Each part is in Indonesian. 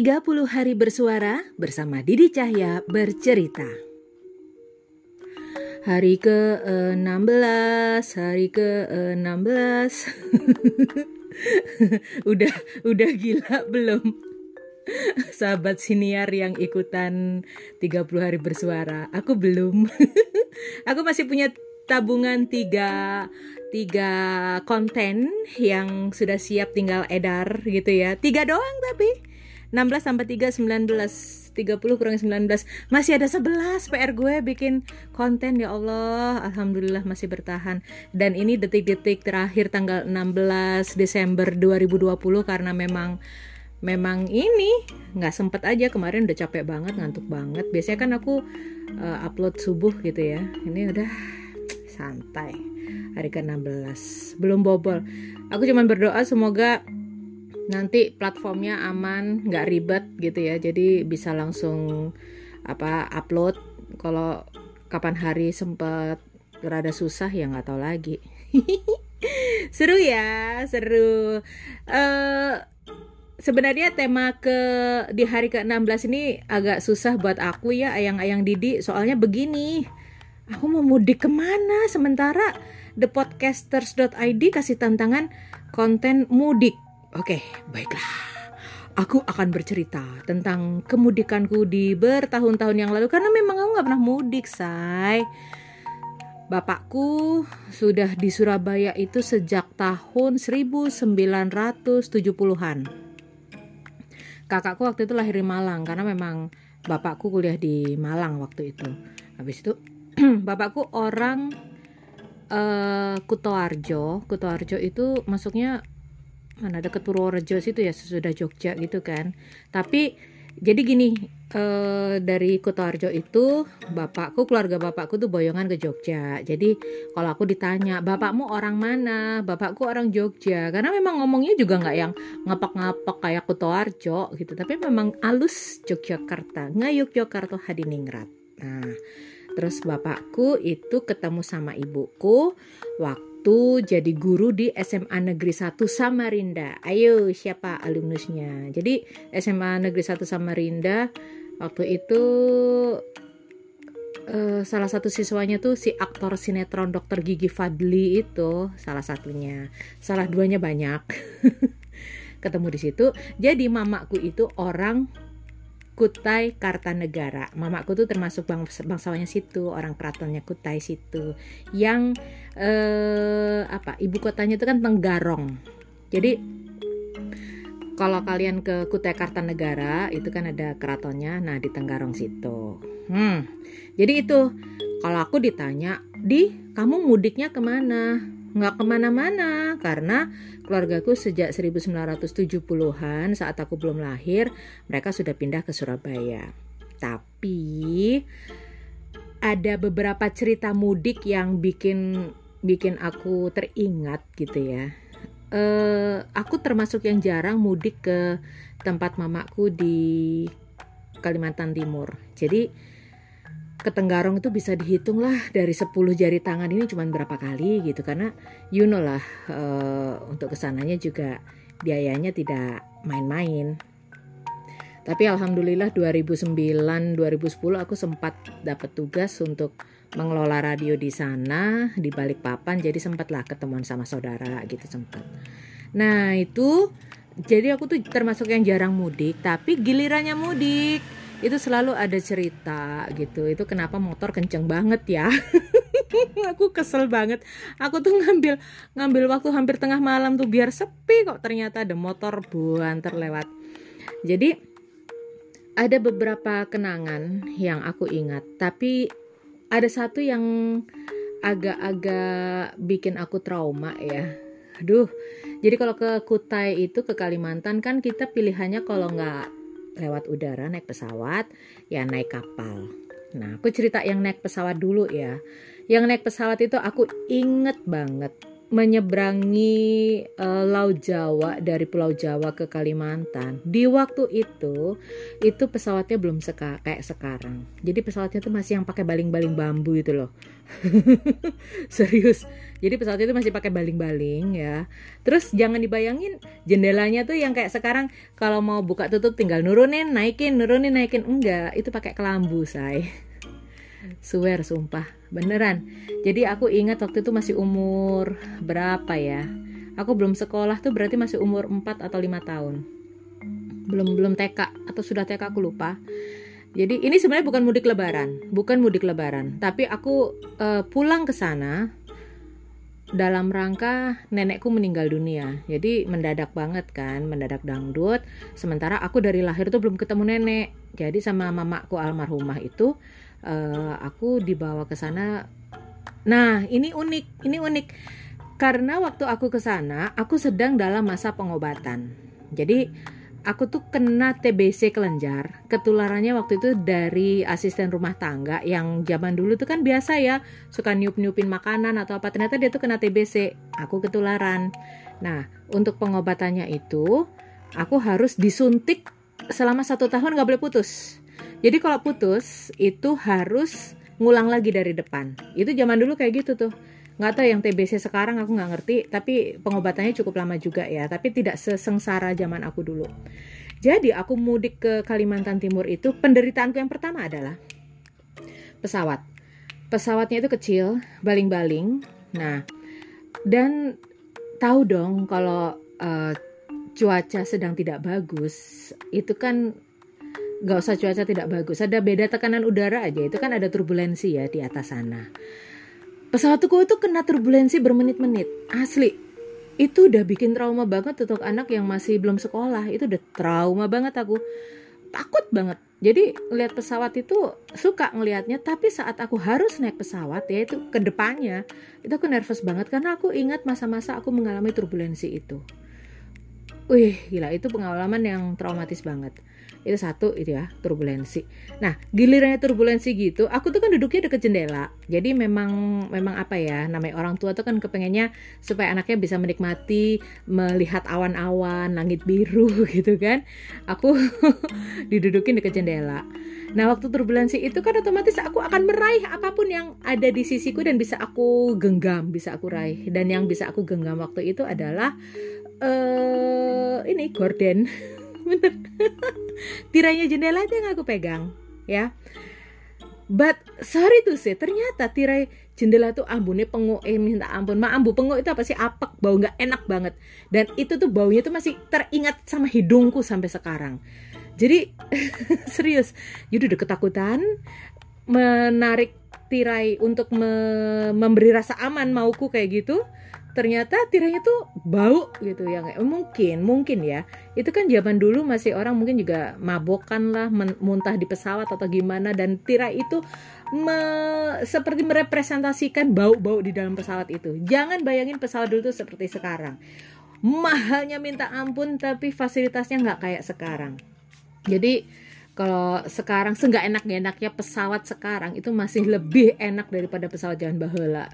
30 hari bersuara bersama Didi Cahya bercerita. Hari ke-16, hari ke-16. udah udah gila belum? Sahabat siniar yang ikutan 30 hari bersuara. Aku belum. Aku masih punya tabungan tiga tiga konten yang sudah siap tinggal edar gitu ya. Tiga doang tapi 16 tambah 3 19 30 kurang 19 masih ada 11 PR gue bikin konten ya Allah. Alhamdulillah masih bertahan. Dan ini detik-detik terakhir tanggal 16 Desember 2020 karena memang memang ini nggak sempet aja. Kemarin udah capek banget ngantuk banget. Biasanya kan aku uh, upload subuh gitu ya. Ini udah santai. Hari ke-16 belum bobol. Aku cuman berdoa semoga nanti platformnya aman nggak ribet gitu ya. Jadi bisa langsung apa upload. Kalau kapan hari sempat rada susah ya nggak tahu lagi. Seru ya seru. Uh, sebenarnya tema ke di hari ke-16 ini agak susah buat aku ya ayang-ayang Didi. Soalnya begini aku mau mudik ke mana? Sementara thepodcasters.id kasih tantangan konten mudik Oke, baiklah. Aku akan bercerita tentang kemudikanku di bertahun-tahun yang lalu karena memang aku nggak pernah mudik, say. Bapakku sudah di Surabaya itu sejak tahun 1970-an. Kakakku waktu itu lahir di Malang karena memang bapakku kuliah di Malang waktu itu. Habis itu bapakku orang uh, Kutoarjo. Kutoarjo itu masuknya mana deket Purworejo situ ya sesudah Jogja gitu kan. Tapi jadi gini eh, dari Kutoarjo itu bapakku keluarga bapakku tuh boyongan ke Jogja. Jadi kalau aku ditanya bapakmu orang mana? Bapakku orang Jogja. Karena memang ngomongnya juga nggak yang ngapak-ngapak kayak Kutoarjo gitu. Tapi memang alus Yogyakarta ngayuk Yogyakarta Hadiningrat. Nah terus bapakku itu ketemu sama ibuku waktu waktu jadi guru di SMA Negeri 1 Samarinda. Ayo siapa alumnusnya? Jadi SMA Negeri 1 Samarinda waktu itu uh, salah satu siswanya tuh si aktor sinetron Dokter Gigi Fadli itu salah satunya. Salah duanya banyak. Ketemu di situ. Jadi mamaku itu orang Kutai Kartanegara. Mamaku tuh termasuk bang bangsawannya situ, orang keratonnya Kutai situ. Yang eh, apa? Ibu kotanya itu kan Tenggarong. Jadi kalau kalian ke Kutai Kartanegara itu kan ada keratonnya, nah di Tenggarong situ. Hmm, jadi itu kalau aku ditanya, di kamu mudiknya ke mana? Nggak ke mana-mana karena keluargaku sejak 1970-an saat aku belum lahir mereka sudah pindah ke Surabaya. Tapi ada beberapa cerita mudik yang bikin bikin aku teringat gitu ya. Uh, aku termasuk yang jarang mudik ke tempat mamaku di Kalimantan Timur. Jadi ke Tenggarong itu bisa dihitung lah dari 10 jari tangan ini cuma berapa kali gitu. Karena you know lah uh, untuk ke sananya juga biayanya tidak main-main. Tapi alhamdulillah 2009 2010 aku sempat dapat tugas untuk mengelola radio di sana di balik papan jadi sempatlah ketemuan sama saudara gitu sempat nah itu jadi aku tuh termasuk yang jarang mudik tapi gilirannya mudik itu selalu ada cerita gitu. Itu kenapa motor kenceng banget ya? Aku kesel banget. Aku tuh ngambil ngambil waktu hampir tengah malam tuh biar sepi kok ternyata ada motor buan terlewat jadi ada beberapa kenangan yang aku ingat. Tapi ada satu yang agak-agak bikin aku trauma ya. Aduh. Jadi kalau ke Kutai itu ke Kalimantan kan kita pilihannya kalau nggak lewat udara naik pesawat ya naik kapal. Nah aku cerita yang naik pesawat dulu ya. Yang naik pesawat itu aku inget banget menyeberangi uh, Laut Jawa dari Pulau Jawa ke Kalimantan. Di waktu itu itu pesawatnya belum seka kayak sekarang. Jadi pesawatnya tuh masih yang pakai baling-baling bambu itu loh. Serius. Jadi pesawatnya itu masih pakai baling-baling ya. Terus jangan dibayangin jendelanya tuh yang kayak sekarang kalau mau buka tutup tinggal nurunin, naikin, nurunin, naikin. Enggak, itu pakai kelambu, say. Swear sumpah beneran jadi aku ingat waktu itu masih umur berapa ya aku belum sekolah tuh berarti masih umur 4 atau 5 tahun belum belum TK atau sudah TK aku lupa jadi ini sebenarnya bukan mudik lebaran bukan mudik lebaran tapi aku uh, pulang ke sana dalam rangka nenekku meninggal dunia. Jadi mendadak banget kan, mendadak dangdut. Sementara aku dari lahir tuh belum ketemu nenek. Jadi sama mamaku almarhumah itu uh, aku dibawa ke sana. Nah, ini unik, ini unik. Karena waktu aku ke sana, aku sedang dalam masa pengobatan. Jadi, aku tuh kena TBC kelenjar. Ketularannya waktu itu dari asisten rumah tangga yang zaman dulu tuh kan biasa ya, suka niup-niupin makanan atau apa. Ternyata dia tuh kena TBC. Aku ketularan. Nah, untuk pengobatannya itu, aku harus disuntik selama satu tahun gak boleh putus. Jadi kalau putus itu harus ngulang lagi dari depan. Itu zaman dulu kayak gitu tuh. Nggak tahu yang TBC sekarang aku nggak ngerti, tapi pengobatannya cukup lama juga ya. Tapi tidak sesengsara zaman aku dulu. Jadi aku mudik ke Kalimantan Timur itu penderitaanku yang pertama adalah pesawat. Pesawatnya itu kecil, baling-baling. Nah, dan tahu dong kalau uh, cuaca sedang tidak bagus, itu kan nggak usah cuaca tidak bagus. Ada beda tekanan udara aja. Itu kan ada turbulensi ya di atas sana. Pesawatku itu kena turbulensi bermenit-menit. Asli. Itu udah bikin trauma banget untuk anak yang masih belum sekolah. Itu udah trauma banget aku. Takut banget. Jadi lihat pesawat itu suka ngelihatnya tapi saat aku harus naik pesawat ya itu ke depannya itu aku nervous banget. Karena aku ingat masa-masa aku mengalami turbulensi itu Wih, gila. Itu pengalaman yang traumatis banget. Itu satu itu ya turbulensi. Nah gilirannya turbulensi gitu aku tuh kan duduknya deket jendela. Jadi memang memang apa ya namanya orang tua tuh kan kepengennya supaya anaknya bisa menikmati melihat awan-awan langit biru gitu kan. Aku didudukin deket jendela. Nah, waktu turbulensi itu kan otomatis aku akan meraih apa pun yang ada di sisiku dan bisa aku genggam, bisa aku raih. Dan yang bisa aku genggam waktu itu adalah uh, ini gorden. bener. Tirainya jendela aja yang aku pegang ya. But sorry tuh sih ternyata tirai jendela tuh ambunnya pengu eh minta ampun. Ma ambu pengu itu apa sih? Apek bau nggak enak banget. Dan itu tuh baunya tuh masih teringat sama hidungku sampai sekarang. Jadi serius jadi udah ketakutan menarik tirai untuk me memberi rasa aman mauku kayak gitu ternyata tirainya tuh bau gitu ya mungkin mungkin ya. Itu kan zaman dulu masih orang mungkin juga mabokan lah muntah di pesawat atau gimana dan tirai itu me, seperti merepresentasikan bau-bau di dalam pesawat itu. Jangan bayangin pesawat dulu tuh seperti sekarang. Mahalnya minta ampun tapi fasilitasnya nggak kayak sekarang. Jadi kalau sekarang seenggak enak enaknya pesawat sekarang itu masih lebih enak daripada pesawat zaman bahula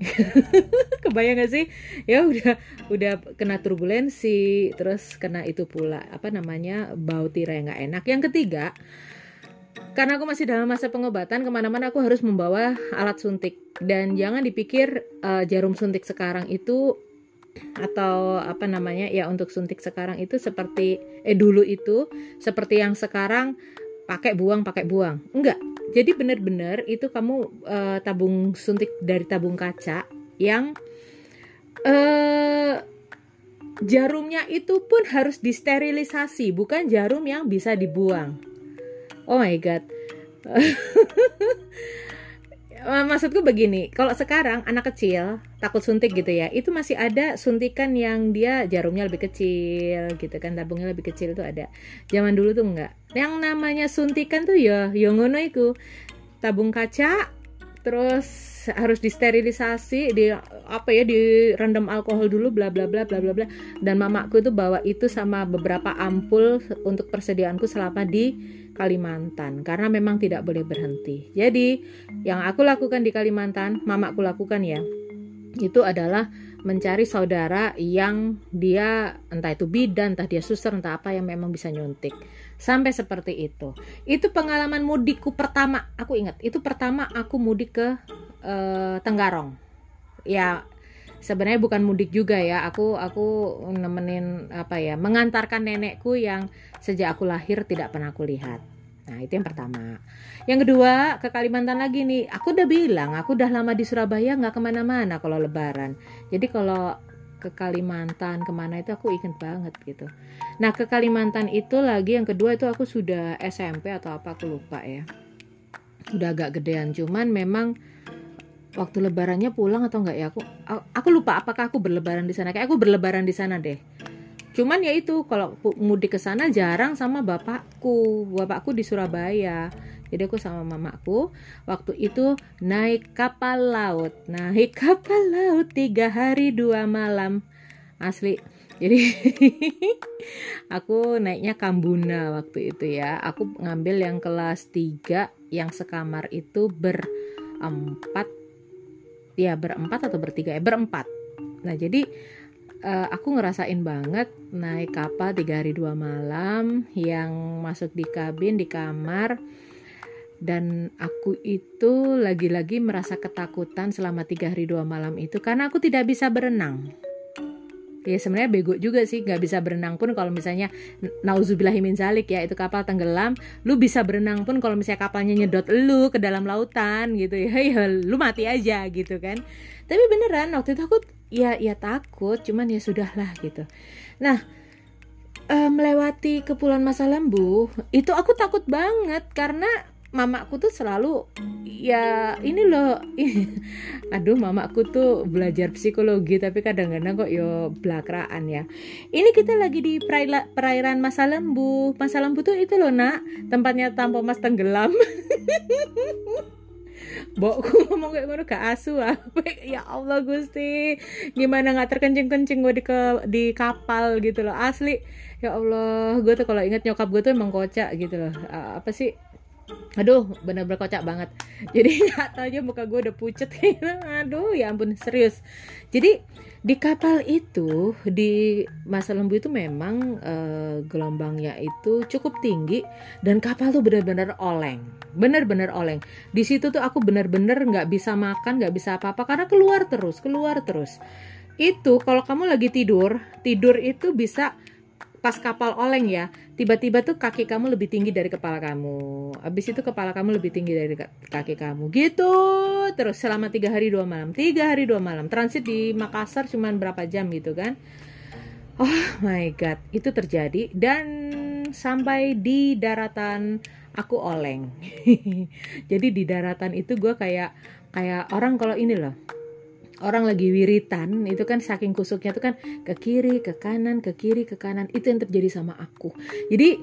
kebayang gak sih? Ya udah udah kena turbulensi terus kena itu pula apa namanya bau tirai yang nggak enak. Yang ketiga karena aku masih dalam masa pengobatan ke mana-mana aku harus membawa alat suntik. Dan jangan dipikir uh, jarum suntik sekarang itu atau apa namanya ya untuk suntik sekarang itu seperti eh dulu itu seperti yang sekarang pakai buang pakai buang. Enggak jadi benar-benar itu kamu uh, tabung suntik dari tabung kaca yang uh, jarumnya itu pun harus disterilisasi, bukan jarum yang bisa dibuang. Oh my god. Maksudku begini, kalau sekarang anak kecil takut suntik gitu ya, itu masih ada suntikan yang dia jarumnya lebih kecil gitu kan, tabungnya lebih kecil itu ada. Zaman dulu tuh enggak. Yang namanya suntikan tuh ya, yang ngono itu tabung kaca, terus harus disterilisasi di apa ya direndam alkohol dulu bla bla bla bla bla bla dan mamaku itu bawa itu sama beberapa ampul untuk persediaanku selama di Kalimantan karena memang tidak boleh berhenti. Jadi yang aku lakukan di Kalimantan, mamaku lakukan ya, itu adalah mencari saudara yang dia entah itu bidan, entah dia suster, entah apa yang memang bisa nyuntik. Sampai seperti itu. Itu pengalaman mudikku pertama. Aku ingat, itu pertama aku mudik ke uh, Tenggarong. Ya sebenarnya bukan mudik juga ya. Aku aku nemenin apa ya, mengantarkan nenekku yang sejak aku lahir tidak pernah aku lihat. Nah, itu yang pertama. Yang kedua, ke Kalimantan lagi nih. Aku udah bilang, aku udah lama di Surabaya nggak ke mana-mana kalau lebaran. Jadi kalau ke Kalimantan ke mana itu aku inget banget gitu. Nah ke Kalimantan itu lagi yang kedua itu aku sudah SMP atau apa aku lupa ya. Udah agak gedean cuman memang waktu lebarannya pulang atau enggak ya aku aku lupa apakah aku berlebaran di sana kayak aku berlebaran di sana deh cuman ya itu kalau mudik ke sana jarang sama bapakku bapakku di Surabaya jadi aku sama mamaku waktu itu naik kapal laut. Naik kapal laut tiga hari dua malam. Asli. Jadi aku naiknya Kambuna waktu itu ya. Aku ngambil yang kelas 3 yang sekamar itu berempat. Ya berempat atau bertiga ya? Berempat. Nah jadi uh, aku ngerasain banget naik kapal tiga hari dua malam yang masuk di kabin di kamar dan aku itu lagi-lagi merasa ketakutan selama tiga hari dua malam itu karena aku tidak bisa berenang. Ya sebenarnya bego juga sih nggak bisa berenang pun kalau misalnya nauzubillahimin zalik ya itu kapal tenggelam lu bisa berenang pun kalau misalnya kapalnya nyedot lu ke dalam lautan gitu ya. Ya lu mati aja gitu kan. Tapi beneran waktu itu aku ya ya takut cuman ya sudahlah gitu. Nah e, melewati kepulauan masa lembu itu aku takut banget karena mamaku tuh selalu ya ini loh aduh mamaku tuh belajar psikologi tapi kadang-kadang kok yo belakraan ya. Ini kita lagi di perairan masa lembu. Masa lembu tuh itu loh nak tempatnya tanpa mas tenggelam. Bokku ngomong kayak ngono gak asu ya Allah Gusti. Gimana nggak terkencing-kencing gue di ke di kapal gitu loh asli. Ya Allah gue tuh kalau inget nyokap gue tuh emang kocak gitu loh. Apa sih aduh bener-bener kocak banget. Jadi aja muka gue udah pucet gitu. Aduh ya ampun serius. Jadi di kapal itu di masa lembu itu memang uh, gelombangnya itu cukup tinggi dan kapal tuh bener-bener oleng. Bener-bener oleng. Di situ tuh aku bener-bener nggak bisa makan nggak bisa apa-apa karena keluar terus keluar terus. Itu kalau kamu lagi tidur tidur itu bisa pas kapal oleng ya, tiba-tiba tuh kaki kamu lebih tinggi dari kepala kamu. Abis itu kepala kamu lebih tinggi dari kaki kamu. Gitu terus selama tiga hari dua malam. Tiga hari dua malam. Transit di Makassar cuman berapa jam gitu kan. Oh my god, itu terjadi dan sampai di daratan aku oleng. Jadi di daratan itu gue kayak kayak orang kalau ini loh orang lagi wiritan itu kan saking kusuknya itu kan ke kiri ke kanan ke kiri ke kanan. Itu yang terjadi sama aku. Jadi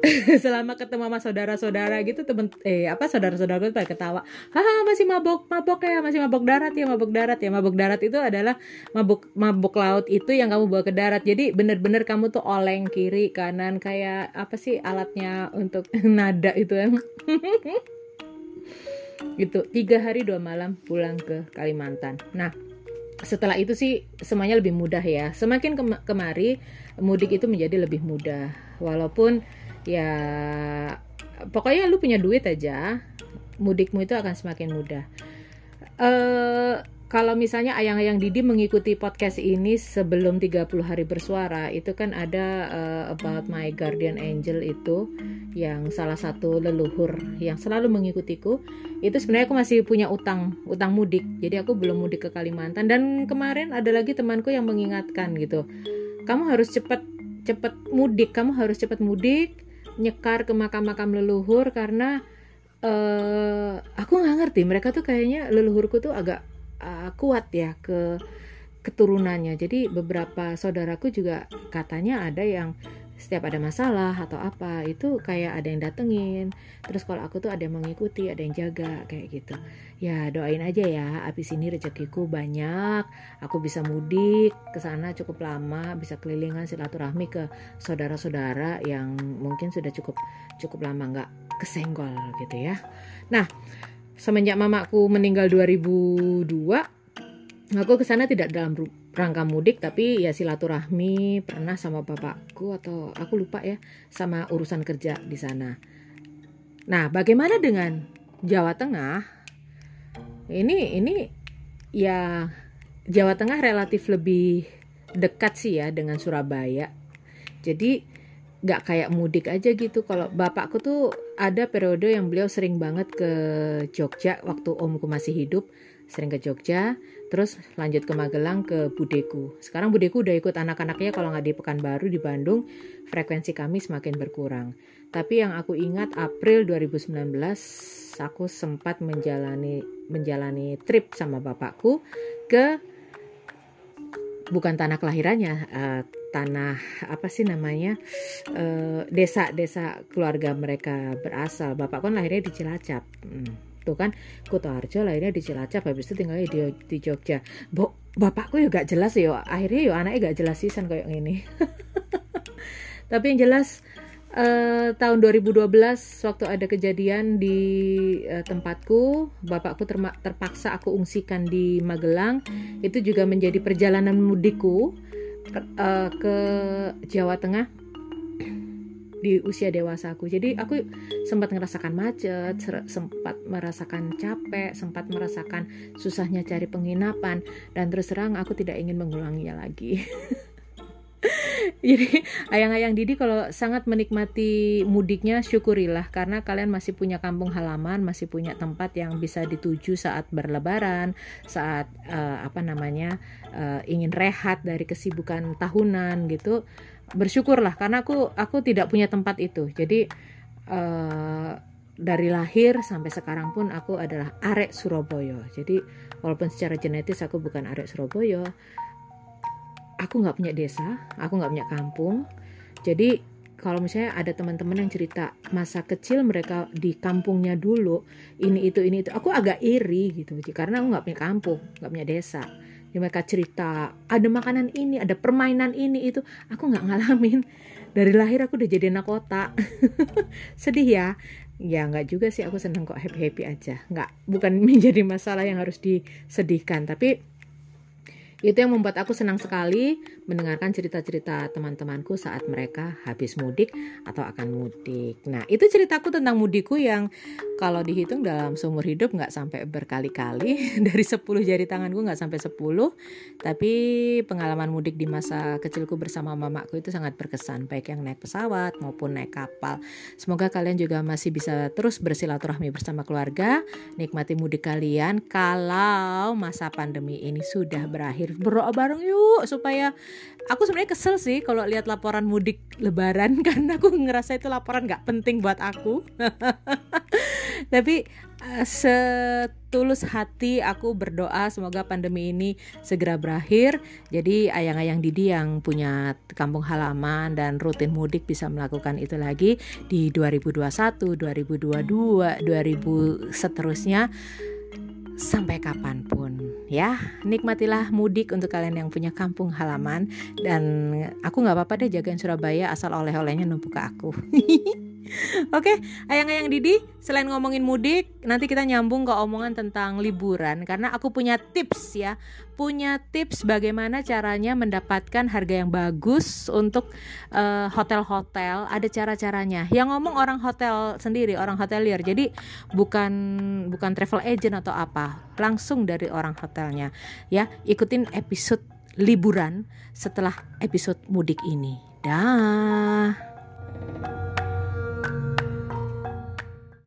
selama ketemu sama saudara-saudara gitu temen eh apa saudara-saudara gue pada ketawa. Haha masih mabok mabok ya masih mabok darat ya mabok darat ya. Mabok darat itu adalah mabok mabok laut itu yang kamu bawa ke darat. Jadi bener-bener kamu tuh oleng kiri kanan kayak apa sih alatnya untuk nada itu. ya gitu. Tiga hari dua malam pulang ke Kalimantan. Nah setelah itu sih semuanya lebih mudah ya. Semakin ke kemari mudik itu menjadi lebih mudah. Walaupun ya pokoknya lu punya duit aja mudikmu itu akan semakin mudah. Uh, kalau misalnya ayang-ayang Didi mengikuti podcast ini sebelum 30 hari bersuara itu kan ada uh, about my guardian angel itu yang salah satu leluhur yang selalu mengikutiku. Itu sebenarnya aku masih punya utang utang mudik. Jadi aku belum mudik ke Kalimantan. Dan kemarin ada lagi temanku yang mengingatkan gitu kamu harus cepat cepat mudik kamu harus cepat mudik nyekar ke makam-makam leluhur karena uh, aku nggak ngerti mereka tuh kayaknya leluhurku tuh agak uh, kuat ya ke keturunannya. Jadi beberapa saudaraku juga katanya ada yang setiap ada masalah atau apa itu kayak ada yang datengin. Terus kalau aku tuh ada yang mengikuti ada yang jaga kayak gitu. Ya doain aja ya abis ini rezekiku banyak aku bisa mudik ke sana cukup lama bisa kelilingan silaturahmi ke saudara-saudara yang mungkin sudah cukup cukup lama nggak kesenggol gitu ya. Nah semenjak mamaku meninggal 2002 aku ke sana tidak dalam rangka mudik tapi ya silaturahmi pernah sama bapakku atau aku lupa ya sama urusan kerja di sana. Nah, bagaimana dengan Jawa Tengah? Ini ini ya Jawa Tengah relatif lebih dekat sih ya dengan Surabaya. Jadi nggak kayak mudik aja gitu. Kalau bapakku tuh ada periode yang beliau sering banget ke Jogja waktu omku masih hidup sering ke Jogja, terus lanjut ke Magelang ke Budeku. Sekarang Budeku udah ikut anak-anaknya kalau nggak di Pekanbaru di Bandung, frekuensi kami semakin berkurang. Tapi yang aku ingat April 2019 aku sempat menjalani menjalani trip sama bapakku ke bukan tanah kelahirannya, uh, tanah apa sih namanya desa-desa uh, keluarga mereka berasal. Bapak kan lahirnya di Cilacap. Hmm tuh kan Kutoarjo lahirnya di Cilacap habis itu tinggalnya di, di Jogja Bo, bapakku juga gak jelas ya akhirnya ya anaknya gak jelas sisan kayak gini tapi yang jelas uh, tahun 2012 waktu ada kejadian di uh, tempatku bapakku terpaksa aku ungsikan di Magelang itu juga menjadi perjalanan mudikku ke, uh, ke Jawa Tengah di usia dewasa aku. Jadi aku sempat merasakan macet, sempat merasakan capek, sempat merasakan susahnya cari penginapan dan terus terang aku tidak ingin mengulanginya lagi. Jadi ayang-ayang Didi kalau sangat menikmati mudiknya syukurilah. Karena kalian masih punya kampung halaman, masih punya tempat yang bisa dituju saat berlebaran, saat uh, apa namanya uh, ingin rehat dari kesibukan tahunan gitu. Bersyukurlah karena aku aku tidak punya tempat itu. Jadi uh, dari lahir sampai sekarang pun aku adalah arek Surabaya. Jadi walaupun secara genetis aku bukan arek Surabaya aku nggak punya desa aku nggak punya kampung. Jadi kalau misalnya ada teman-teman yang cerita masa kecil mereka di kampungnya dulu ini itu ini itu aku agak iri gitu. Karena aku nggak punya kampung nggak punya desa. Yang mereka cerita ada makanan ini ada permainan ini itu aku nggak ngalamin. Dari lahir aku udah jadi anak kota sedih ya. Ya nggak juga sih aku seneng kok happy happy aja. Nggak bukan menjadi masalah yang harus disedihkan. Tapi itu yang membuat aku senang sekali mendengarkan cerita-cerita teman-temanku saat mereka habis mudik atau akan mudik. Nah, itu ceritaku tentang mudikku yang kalau dihitung dalam seumur hidup nggak sampai berkali-kali. Dari 10 jari tanganku nggak sampai 10. Tapi pengalaman mudik di masa kecilku bersama mamaku itu sangat berkesan. Baik yang naik pesawat maupun naik kapal. Semoga kalian juga masih bisa terus bersilaturahmi bersama keluarga. Nikmati mudik kalian kalau masa pandemi ini sudah berakhir berdoa bareng yuk supaya aku sebenarnya kesel sih kalau lihat laporan mudik lebaran karena aku ngerasa itu laporan nggak penting buat aku. Tapi uh, setulus hati aku berdoa semoga pandemi ini segera berakhir. Jadi ayang-ayang Didi yang punya kampung halaman dan rutin mudik bisa melakukan itu lagi di 2021 2022 2000 seterusnya sampai kapan pun ya. Nikmatilah mudik untuk kalian yang punya kampung halaman. Dan aku nggak apa-apa deh jagain Surabaya asal oleh-olehnya numpuk ke aku Oke, ayang-ayang Didi, selain ngomongin mudik, nanti kita nyambung ke omongan tentang liburan karena aku punya tips ya. Punya tips bagaimana caranya mendapatkan harga yang bagus untuk uh, hotel-hotel, ada cara-caranya. Yang ngomong orang hotel sendiri, orang hotelier. Jadi bukan bukan travel agent atau apa, langsung dari orang hotelnya. Ya, ikutin episode liburan setelah episode mudik ini. Dah.